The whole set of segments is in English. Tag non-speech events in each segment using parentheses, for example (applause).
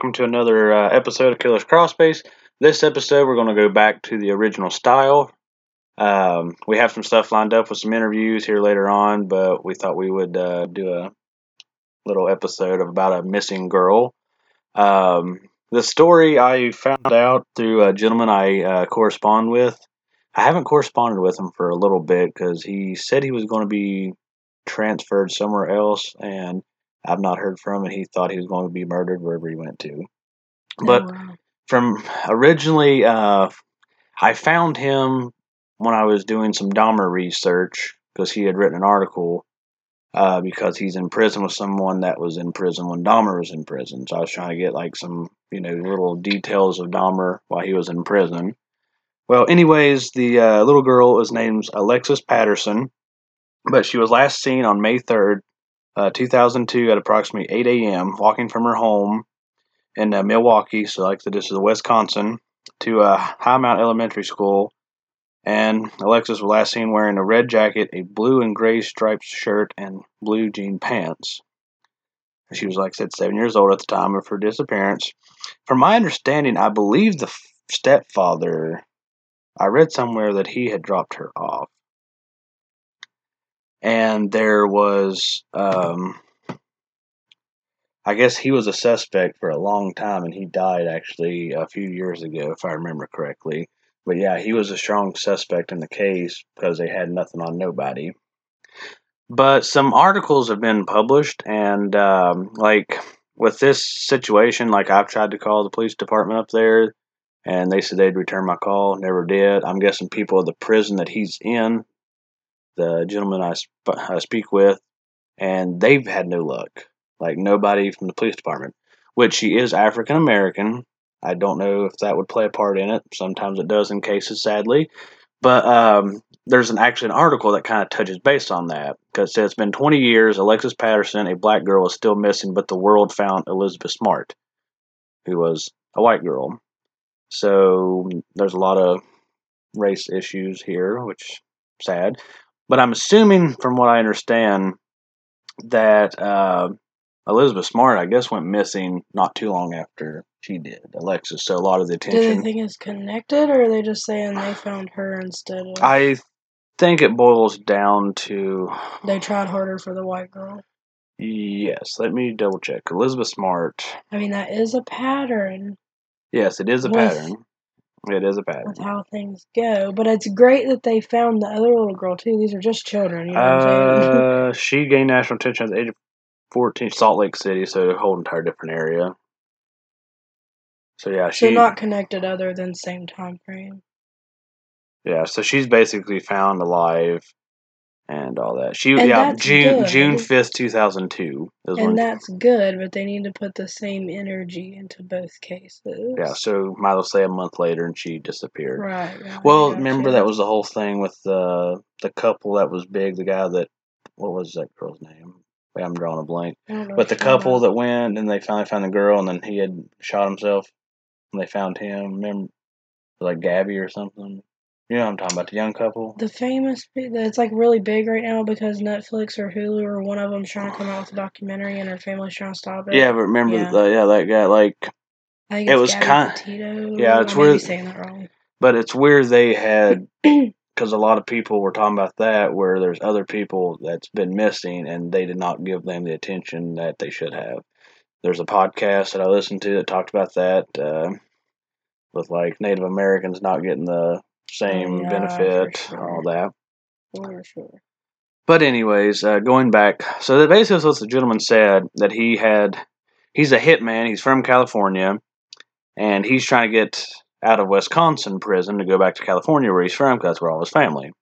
Welcome to another uh, episode of Killer's Crossbase. This episode, we're going to go back to the original style. Um, we have some stuff lined up with some interviews here later on, but we thought we would uh, do a little episode of about a missing girl. Um, the story I found out through a gentleman I uh, correspond with. I haven't corresponded with him for a little bit because he said he was going to be transferred somewhere else, and I've not heard from him. And he thought he was going to be murdered wherever he went to. But Oh, wow. from originally, uh, I found him when I was doing some Dahmer research because he had written an article uh, because he's in prison with someone that was in prison when Dahmer was in prison. So I was trying to get like some, you know, little details of Dahmer while he was in prison. Well, anyways, the uh, little girl is named Alexis Patterson, but she was last seen on May 3rd, uh, 2002, at approximately 8 a.m., walking from her home in uh, Milwaukee, so like this is Wisconsin, to uh, Hi-Mount Elementary School. And Alexis was last seen wearing a red jacket, a blue and gray striped shirt, and blue jean pants. She was, like I said, seven years old at the time of her disappearance. From my understanding, I believe the f- stepfather, I read somewhere that he had dropped her off. And there was, um, I guess he was a suspect for a long time, and he died actually a few years ago, if I remember correctly. But yeah, he was a strong suspect in the case because they had nothing on nobody. But some articles have been published, and um, like with this situation, like I've tried to call the police department up there, and they said they'd return my call, never did. I'm guessing people at the prison that he's in, the gentleman I, sp- I speak with, and they've had no luck. Like nobody from the police department, which she is African American. I don't know if that would play a part in it. Sometimes it does in cases, sadly. But um, there's an actually an article that kind of touches base on that because it says it's been 20 years. Alexis Patterson, a black girl, is still missing, but the world found Elizabeth Smart, who was a white girl. So there's a lot of race issues here, which sad. But I'm assuming, from what I understand, that uh, Elizabeth Smart, I guess, went missing not too long after she did, Alexis. So a lot of the attention. Do they think it's connected, or are they just saying they found her instead of I think it boils down to they tried harder for the white girl? yes. Let me double check. Elizabeth Smart. I mean, that is a pattern Yes, it is a With- pattern. It is a pattern. That's how things go. But it's great that they found the other little girl too. These are just children, you know what I'm? Uh, she gained national attention at the age of 14, Salt Lake City, so a whole entire different area. So yeah, so she not connected other than same time frame. yeah, so she's basically found alive and all that. She And yeah, June good. June fifth, two thousand two And that's good, but they need to put the same energy into both cases. yeah. So might as well say a month later, and she disappeared. Right. right Well, remember that was the whole thing with the the couple that was big. The guy that what was that girl's name? I'm drawing a blank. I don't know But the what you're talking couple that went and they finally found the girl, and then he had shot himself, and they found him. Remember, like Gabby or something. You know what I'm talking about? The young couple. The famous, it's like really big right now because Netflix or Hulu or one of them's trying to come out with a documentary and her family's trying to stop it. Yeah, but remember, Yeah. The, yeah, that guy. Like, I think it was kind- Petito. yeah, it's I weird- saying that wrong. but it's weird they had (clears throat) because a lot of people were talking about that, where there's other people that's been missing, and they did not give them the attention that they should have. There's a podcast that I listened to that talked about that, uh, with like Native Americans not getting the same yeah, benefit, for all that. For sure. But anyways, uh, going back, so that basically what the gentleman said that he had, he's a hitman. He's from California, and he's trying to get out of Wisconsin prison to go back to California where he's from because that's where all his family.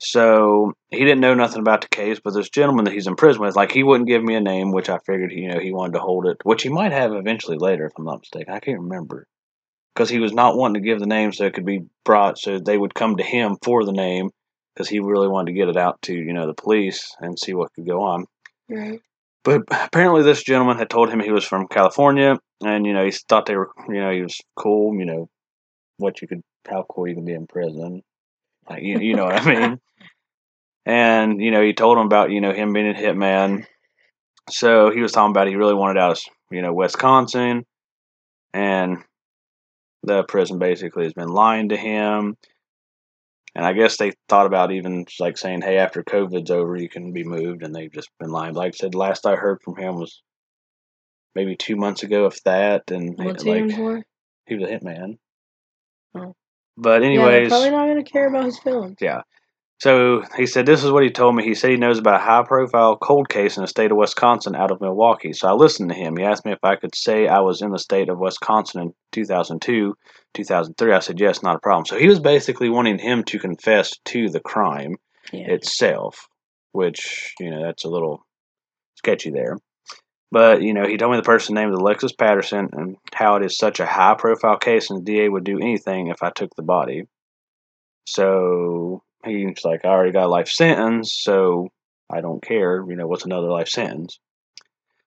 So he didn't know nothing about the case, but this gentleman that he's in prison with, like he wouldn't give me a name, which I figured you know he wanted to hold it, which he might have eventually later if I'm not mistaken. I can't remember because he was not wanting to give the name so it could be brought so they would come to him for the name because he really wanted to get it out to you know the police and see what could go on. Right. But apparently, this gentleman had told him he was from California, and you know he thought they were you know he was cool. You know what you could how cool you can be in prison, like you, you know what I mean. (laughs) And you know he told him about you know him being a hitman. So he was talking about he really wanted out of you know, Wisconsin, and the prison basically has been lying to him. And I guess they thought about even like saying, "Hey, after COVID's over, you can be moved," and they've just been lying. Like I said, last I heard from him was maybe two months ago, if that. And What's he like in for? he was a hitman. Oh. But yeah, anyways, probably not going to care about his feelings. yeah. So he said, This is what he told me. He said he knows about a high profile cold case in the state of Wisconsin out of Milwaukee. So I listened to him. He asked me if I could say I was in the state of Wisconsin in 2002, 2003. I said, Yes, not a problem. So he was basically wanting him to confess to the crime Yeah. itself, which, you know, that's a little sketchy there. But, you know, he told me the person's name is Alexis Patterson and how it is such a high profile case and the DA would do anything if I took the body. So he's like, I already got a life sentence, so I don't care. You know, what's another life sentence?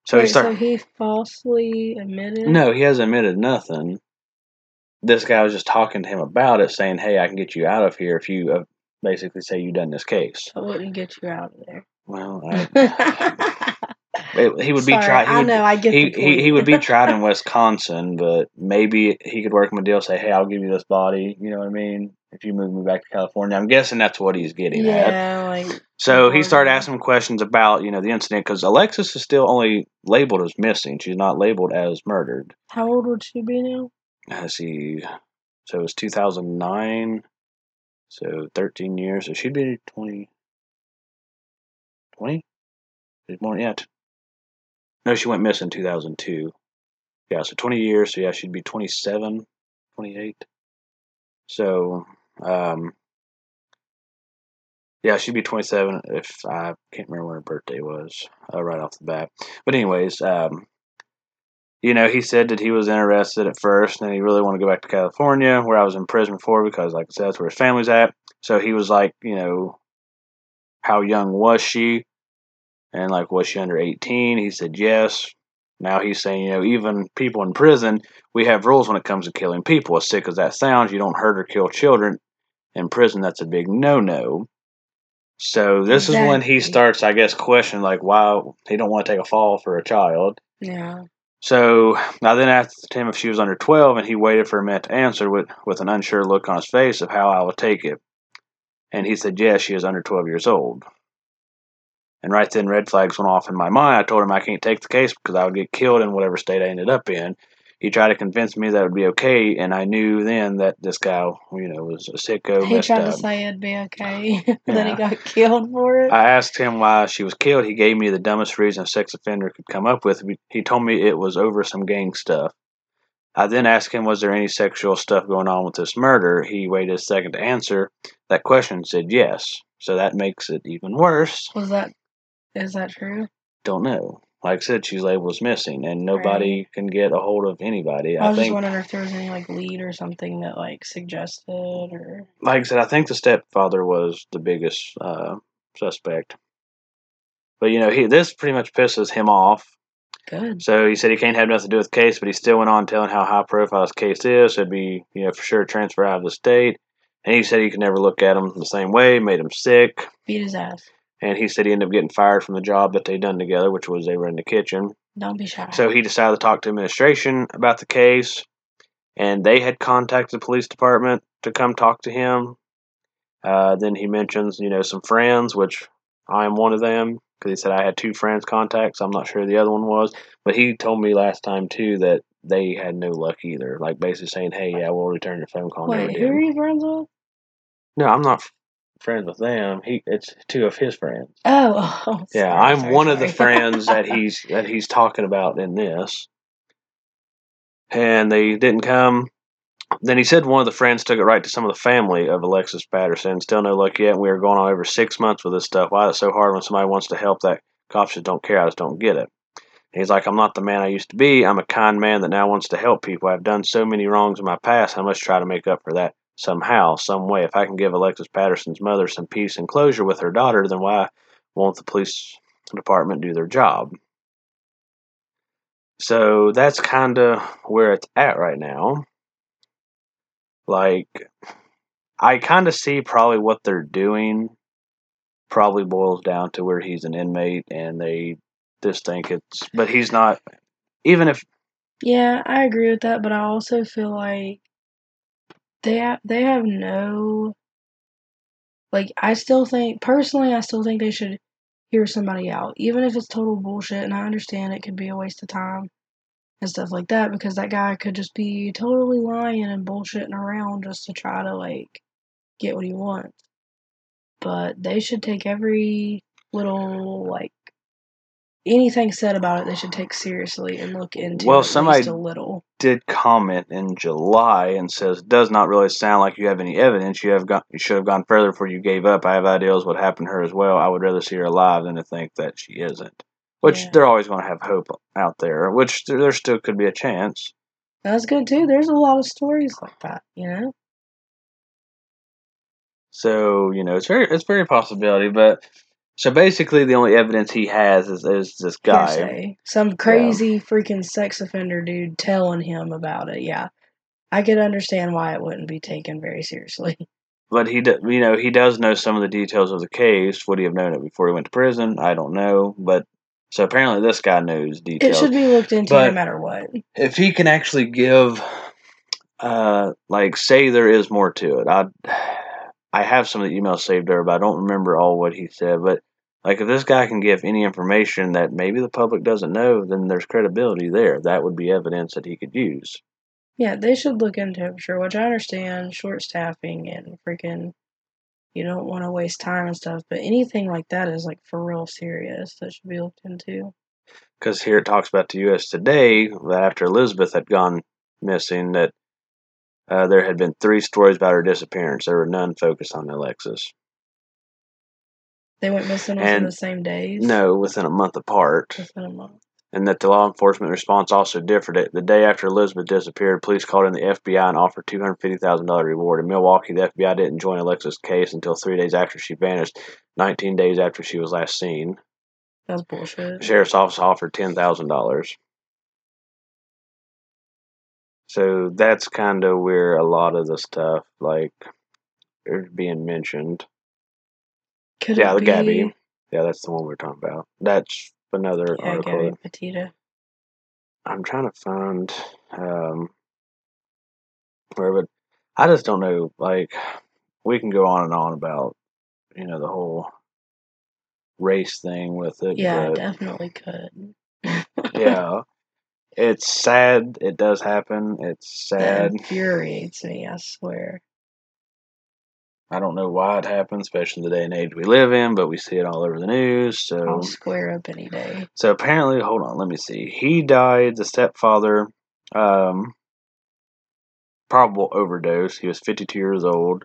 So Wait, he started. so he falsely admitted? No, he hasn't admitted nothing. This guy was just talking to him about it, saying, "Hey, I can get you out of here if you uh, basically say you done this case." I wouldn't get you out of there. Well, (laughs) I, it- he would be tried. He I would, know. I get he, he he would be tried in (laughs) Wisconsin, but maybe he could work him a deal. Say, "Hey, I'll give you this body." You know what I mean? If you move me back to California, I'm guessing that's what he's getting at. yeah, like So he started asking him questions about, you know, the incident because Alexis is still only labeled as missing. She's not labeled as murdered. how old would she be now? Let's see. So it was 2009. So 13 years. So she'd be 20. 20? She's more, yet. No, she went missing 2002. Yeah, so 20 years. So yeah, she'd be 27, 28. So, um, yeah, she'd be 27 if I can't remember when her birthday was uh, right off the bat. But anyways, um, you know, he said that he was interested at first, and he really wanted to go back to California, where I was in prison before, because, like I said, that's where his family's at. So he was like, you know, how young was she? And like, was she under 18? He said yes. Now he's saying, you know, even people in prison, we have rules when it comes to killing people. As sick as that sounds, you don't hurt or kill children. In prison, that's a big no no. So this is when he starts, I guess, questioning like why he don't want to take a fall for a child. Yeah. So I then asked him if she was under 12, and he waited for a minute to answer with, with an unsure look on his face of how I would take it. And he said, yes, she is under 12 years old. And right then, red flags went off in my mind. I told him I can't take the case because I would get killed in whatever state I ended up in. He tried to convince me that it would be okay, and I knew then that this guy, you know, was a sicko, he tried up. to say it'd be okay. (laughs) (laughs) then he got killed for it. I asked him why she was killed. He gave me the dumbest reason a sex offender could come up with. He told me it was over some gang stuff. I then asked him, was there any sexual stuff going on with this murder? He waited a second to answer that question and said yes. So that makes it even worse. Was that? Is that true? Don't know. Like I said, she's labeled as missing, and nobody can get a hold of anybody. I I was just think, wondering if there was any like lead or something that like suggested or like I said, I think the stepfather was the biggest uh, suspect. But you know, he this pretty much pisses him off good. So he said he can't have nothing to do with the case, but he still went on telling how high profile his case is. So it'd be, you know, for sure transfer out of the state. And he said he could never look at him the same way, made him sick. Beat his ass. And he said he ended up getting fired from the job that they'd done together, which was they were in the kitchen. Don't be shy. So he decided to talk to administration about the case, and they had contacted the police department to come talk to him. Uh, then he mentions, you know, some friends, which I am one of them, because he said I had two friends contacts. I'm not sure who the other one was. But he told me last time too that they had no luck either, like basically saying, "Hey, yeah, we'll return your phone call." Wait, who are you friends with? No, I'm not friends with them. He, it's two of his friends. Oh, oh Yeah, sorry, I'm sorry, one of the (laughs) friends that he's that he's talking about in this. And they didn't come. Then he said one of the friends took it right to some of the family of Alexis Patterson. Still no luck yet. We are going on over six months with this stuff. Why is it so hard when somebody wants to help that cops just don't care? I just don't get it. And he's like, I'm not the man I used to be. I'm a kind man that now wants to help people. I've done so many wrongs in my past. I must try to make up for that somehow, some way. If I can give Alexis Patterson's mother some peace and closure with her daughter, then why won't the police department do their job? So that's kind of where it's at right now. Like, I kind of see probably what they're doing probably boils down to where he's an inmate and they just think it's, but he's not even if Yeah, I agree with that, but I also feel like they have they have no like I still think personally I still think they should hear somebody out, even if it's total bullshit. And I understand it could be a waste of time and stuff like that because that guy could just be totally lying and bullshitting around just to try to like get what he wants. But they should take every little like anything said about it they should take seriously and look into Well, somebody- a little. did comment in July and says does not really sound like you have any evidence. You have gone, you should have gone further before you gave up. I have ideas what happened to her as well. I would rather see her alive than to think that she isn't. Which Yeah. they're always going to have hope out there. Which there, there still could be a chance. That's good too. There's a lot of stories like that, you know? So you know it's very it's very possibility. But so basically the only evidence he has is, is this guy. Hearsay. Some crazy freaking sex offender dude telling him about it. Yeah. I could understand why it wouldn't be taken very seriously. (laughs) But he, do, you know, he does know some of the details of the case. Would he have known it before he went to prison? I don't know. But so apparently, this guy knows details. It should be looked into But- no matter what. if he can actually give, uh, like, say there is more to it. I, I have some of the emails saved there, but I don't remember all what he said. But like, if this guy can give any information that maybe the public doesn't know, then there's credibility there. That would be evidence that he could use. Yeah, they should look into it for sure, which I understand short staffing and freaking you don't want to waste time and stuff, but anything like that is like for real serious that should be looked into. because here it talks about the U.S. Today that after Elizabeth had gone missing, that uh, there had been three stories about her disappearance. There were none focused on Alexis. They went missing And- the same days. No, within a month apart, Within a month. and that the law enforcement response also differed. The day after Elizabeth disappeared, police called in the FBI and offered two hundred fifty thousand dollar reward. In Milwaukee, the FBI didn't join Alexis' case until three days after she vanished, nineteen days after she was last seen. That's bullshit. The sheriff's office offered ten thousand dollars. So that's kind of where a lot of the stuff like is being mentioned. Could yeah, the be, Gabby. Yeah, that's the one we're talking about. That's another Yeah, article. Gabby Petito. I'm trying to find um where, but I just don't know. Like, we can go on and on about you know the whole race thing with it. Yeah, but definitely could. (laughs) yeah, it's sad. It does happen. It's sad. It infuriates me, I swear. I don't know why it happens, especially in the day and age we live in, but we see it all over the news. So, I'll square up any day. so apparently, hold on, let me see. He died. The stepfather, um, probable overdose. He was 52 years old.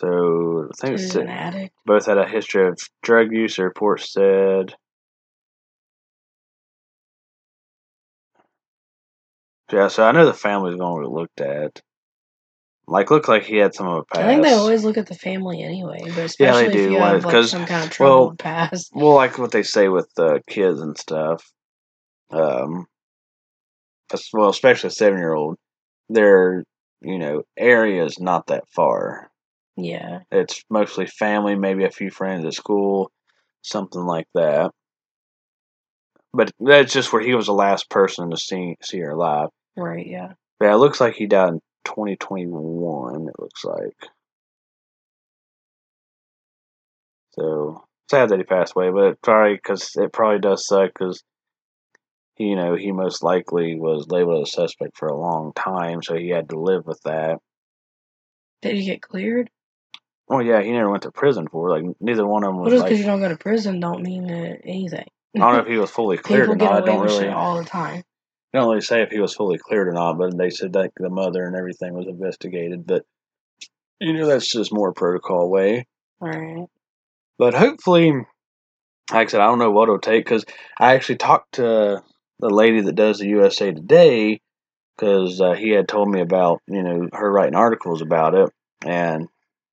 So I think it's an addict. both had a history of drug use. The report said. Yeah, so I know the family's going to get looked at. Like, looked like he had some of a past. I think they always look at the family anyway, but Yeah, they especially if do, you like, have like some kind of well, troubled past. Well, like what they say with uh, kids and stuff. Um, well, especially a seven-year-old, their you know area is not that far. Yeah, It's mostly family, maybe a few friends at school, something like that. But that's just where he was the last person to see see her alive. right. Yeah, yeah, it looks like he died in 2021. It looks like. So sad that he passed away, but it probably because it probably does suck because you know he most likely was labeled a suspect for a long time, so he had to live with that. did he get cleared? Well, yeah, he never went to prison for it. Like neither one of them Well, was just like. because you don't go to prison don't mean anything. I don't know if he was fully cleared People or not. I don't really. all the time. They don't really say if he was fully cleared or not, but they said that the mother and everything was investigated. But you know that's just more protocol way. Right. But hopefully, like I said, I don't know what it'll take because I actually talked to the lady that does the USA Today because uh, he had told me about you know her writing articles about it, and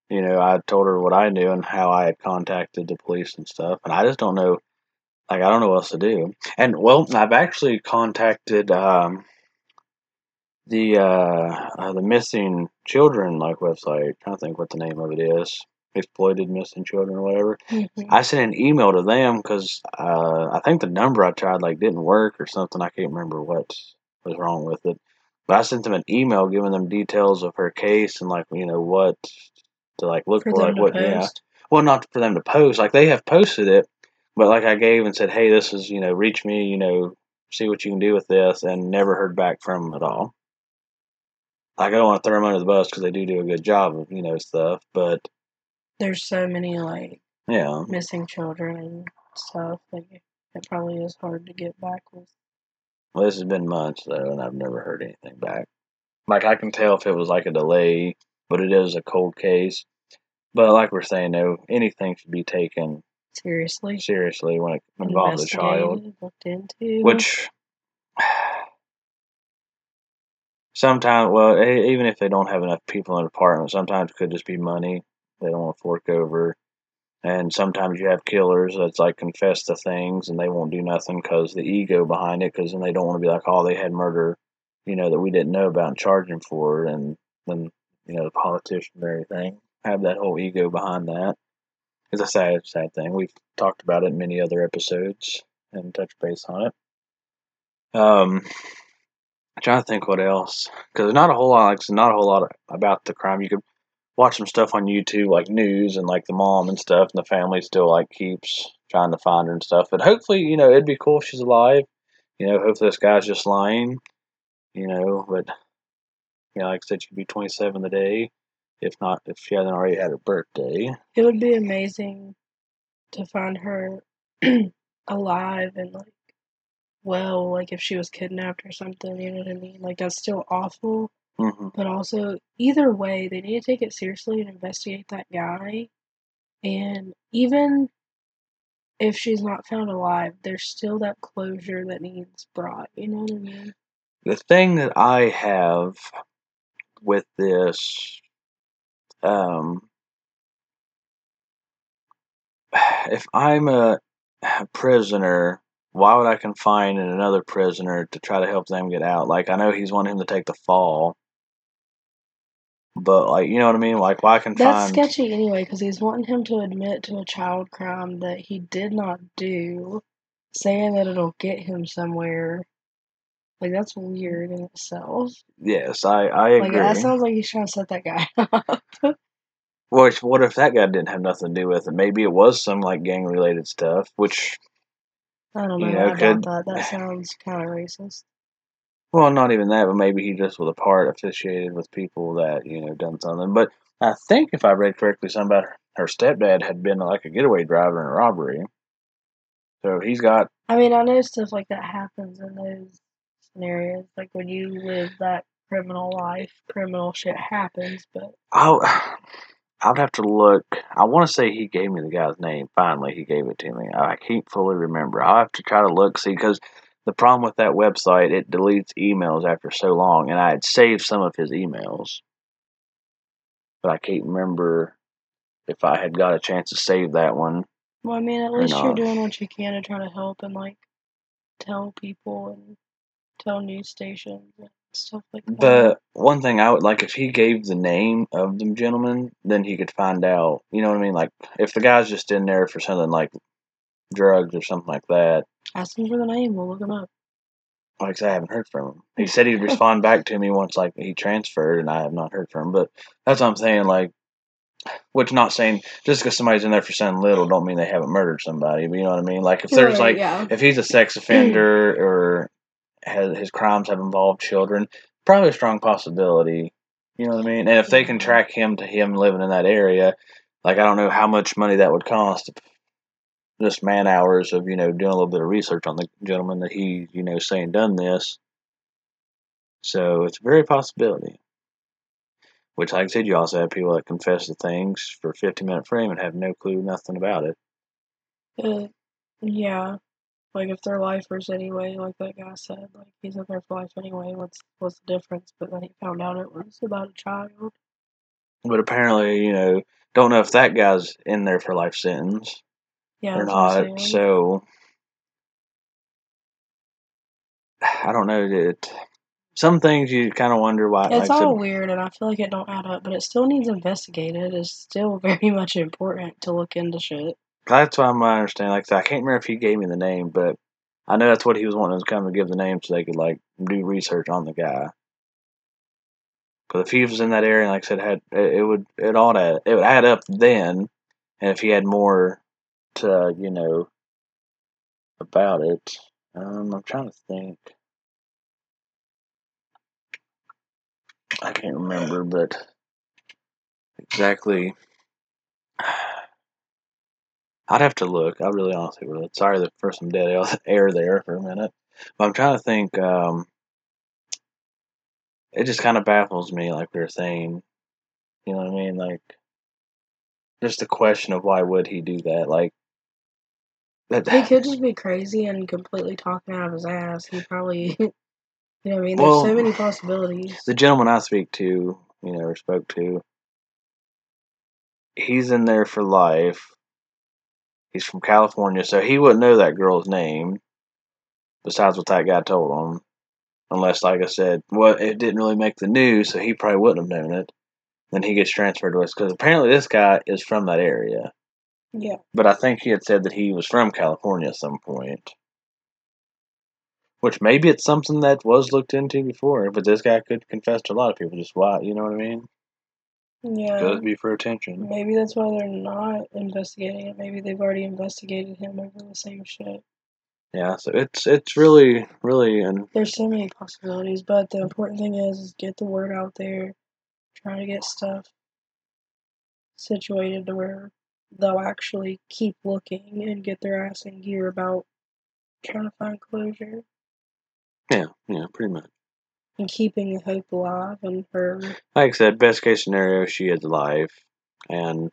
you know I told her what I knew and how I had contacted the police and stuff, and I just don't know. Like I don't know what else to do. And well, I've actually contacted um, the uh, uh, the missing children like website. I think what the name of it is. exploited missing children or whatever. Mhm. I sent an email to them because uh, I think the number I tried like didn't work or something. I can't remember what was wrong with it. But I sent them an email giving them details of her case and like you know what to like look For for, like what yeah. Well, not for them to post. Like they have posted it, but like I gave and said, hey, this is you know reach me, you know, see what you can do with this, and never heard back from them at all. Like I don't want to throw them under the bus because they do do a good job of you know stuff, but There's so many like yeah. missing children and stuff. Like it probably is hard to get back with. Well, this has been months though, and I've never heard anything back. Like I can tell if it was like a delay, but it is a cold case. But like we're saying, though, anything should be taken Seriously. seriously when it involves a child. Looked into. Which sometimes, well, even if they don't have enough people in the apartment, sometimes it could just be money they don't want to fork over. And sometimes you have killers that's like confess to things and they won't do nothing because the ego behind it. Because then they don't want to be like, oh, they had murder, you know, that we didn't know about and charge them for. it. And then, you know, the politicians and everything have that whole ego behind that. It's a sad, sad thing. We've talked about it in many other episodes and touched base on it. Um, I'm trying to think what else because there's not a whole lot. Like, not a whole lot about the crime. You could watch some stuff on YouTube, like news and like the mom and stuff, and the family still like keeps trying to find her and stuff. But hopefully, you know, it'd be cool if she's alive. You know, hopefully this guy's just lying. You know, but you know, like I said, she'd be 27 today, if not if she hasn't already had her birthday. it would be amazing to find her (clears throat) alive and like well, like if she was kidnapped or something. You know what I mean? Like that's still awful. hmm But also, either way, they need to take it seriously and investigate that guy. And even if she's not found alive, there's still that closure that needs brought. You know what I mean? The thing that I have with this, um, if I'm a prisoner, why would I confine in another prisoner to try to help them get out? Like I know he's wanting him to take the fall, but like you know what I mean? Like why confine? That's sketchy anyway, because he's wanting him to admit to a child crime that he did not do, saying that it'll get him somewhere. Like that's weird in itself. Yes, I I Like agree. that sounds like he's trying to set that guy (laughs) up. Well, it's- what if that guy didn't have nothing to do with it? Maybe it was some like gang related stuff, which I don't know. You know, I could- doubt that. That (sighs) sounds kind of racist. well, not even that, but maybe he just was a part affiliated with people that you know done something. But I think if I read correctly, something about her, her stepdad had been like a getaway driver in a robbery, so he's got I mean, I know stuff like that happens in those scenarios. Like when you live that criminal life, criminal shit happens. But I I would have to look. I want to say he gave me the guy's name. Finally, he gave it to me. I can't fully remember. I'll have to try to look see because the problem with that website it deletes emails after so long, and I had saved some of his emails, but I can't remember if I had got a chance to save that one. well, I mean, at least you're doing what you can to try to help and like tell people and tell news stations and stuff like that. But one thing I would like if he gave the name of the gentleman, then he could find out. You know what I mean? Like if the guy's just in there for something like drugs or something like that. Ask him for the name. We'll look him up. Like I said, I haven't heard from him. He (laughs) said he'd respond back to me once like he transferred, and I have not heard from him. But that's what I'm saying. Like, which not saying just because somebody's in there for something little, don't mean they haven't murdered somebody. But you know what I mean? Like if there's Right, like yeah. if he's a sex (clears throat) offender or has his crimes have involved children, probably a strong possibility. You know what I mean? And if they can track him to him living in that area, like I don't know how much money that would cost. Just man hours of you know doing a little bit of research on the gentleman that he you know saying done this. So it's a very possibility. Which, like I said, you also have people that confess to things for 50 minute frame and have no clue, nothing about it. Uh, yeah. Like if they're lifers anyway, like that guy said, like he's in there for life anyway. What's what's the difference? But then he found out it was about a child. But apparently, you know, don't know if that guy's in there for life sentence. Yeah, or that's what I'm not. So (sighs) I don't know that some things you kind of wonder why. It's like all weird, and I feel like it don't add up, but it still needs investigated. It's still (laughs) very much important to look into shit. That's what I'm understanding. Like I I can't remember if he gave me the name, but I know that's what he was wanting to come and give the name so they could like do research on the guy. Because if he was in that area, like I said, had it, it would it ought to it would add up then, and if he had more to you know about it, um, I'm trying to think. I can't remember, but exactly. I'd have to look. I really honestly would. Sorry for some dead (laughs) air there for a minute, but I'm trying to think. Um, it just kind of baffles me, like we were saying. You know what I mean? Like, just the question of why would he do that? Like, that. He could just be crazy and completely talking out of his ass. He probably, (laughs) you know, what I mean, there's Well, so many possibilities. the gentleman I speak to, you know, or spoke to, he's in there for life. He's from California, so he wouldn't know that girl's name. Besides what that guy told him, unless, like I said, well, it didn't really make the news, so he probably wouldn't have known it. Then he gets transferred to us because apparently this guy is from that area. Yeah. But I think he had said that he was from California at some point. Which maybe it's something that was looked into before, but this guy could confess to a lot of people just why, you know what I mean? Yeah. Could be for attention. Maybe that's why they're not investigating it. Maybe they've already investigated him over the same shit. Yeah, so it's it's really really and There's so many possibilities, but the important thing is, is get the word out there. Try to get stuff situated to where they'll actually keep looking and get their ass in gear about trying to find closure yeah yeah pretty much. And keeping the hope alive in her. Like I said, best case scenario she is alive, and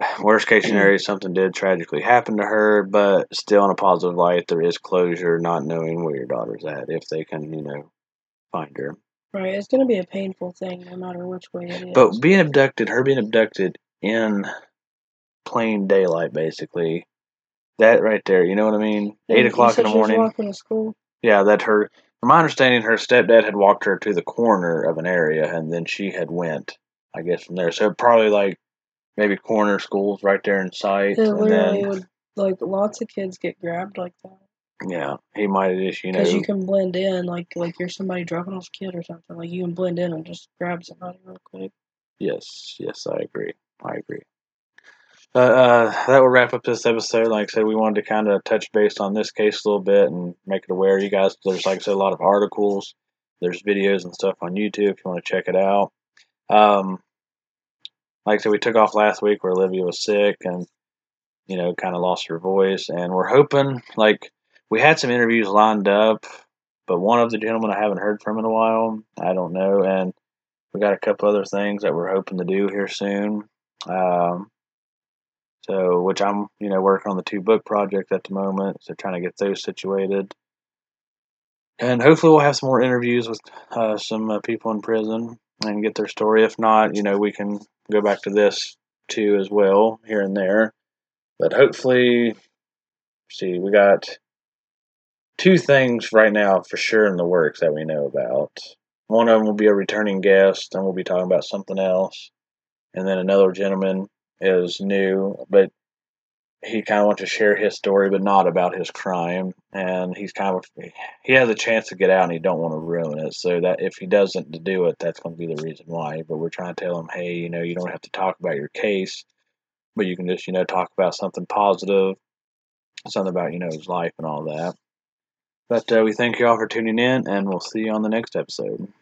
(sighs) worst case mm-hmm. scenario something did tragically happen to her, but still in a positive light there is closure, not knowing where your daughter's at if they can you know find her. Right, it's gonna be a painful thing no matter which way it is. But being abducted, her being abducted in plain daylight, basically, that right there, you know what I mean? And Eight o'clock in the morning. walking to school. Yeah, that her. From my understanding, her stepdad had walked her to the corner of an area, and then she had went, I guess, from there. So probably like maybe corner schools right there in sight, It and literally then would like lots of kids get grabbed like that yeah, he might have just you know because you can blend in like like you're somebody dropping off a kid or something. Like you can blend in and just grab somebody real quick. Yes, yes, I agree. I agree. Uh, uh, that will wrap up this episode. Like I said, we wanted to kind of touch base on this case a little bit and make it aware. You guys, there's like I said, a lot of articles. There's videos and stuff on YouTube if you want to check it out. Um, like I said, we took off last week where Olivia was sick and you know kind of lost her voice, and we're hoping like we had some interviews lined up, but one of the gentlemen I haven't heard from in a while. I don't know, and we got a couple other things that we're hoping to do here soon. Um, so, which I'm, you know, working on the two book projects at the moment, so trying to get those situated, and hopefully we'll have some more interviews with uh, some uh, people in prison and get their story. If not, you know, we can go back to this too as well here and there. But hopefully, see, we got two things right now for sure in the works that we know about. One of them will be a returning guest, and we'll be talking about something else. And then another gentleman is new, but he kind of wants to share his story, but not about his crime. And he's kind of he has a chance to get out, and he don't want to ruin it. So that if he doesn't do it, that's going to be the reason why. But we're trying to tell him, hey, you know, you don't have to talk about your case, but you can just you know talk about something positive, something about you know his life and all that. But uh, we thank you all for tuning in, and we'll see you on the next episode.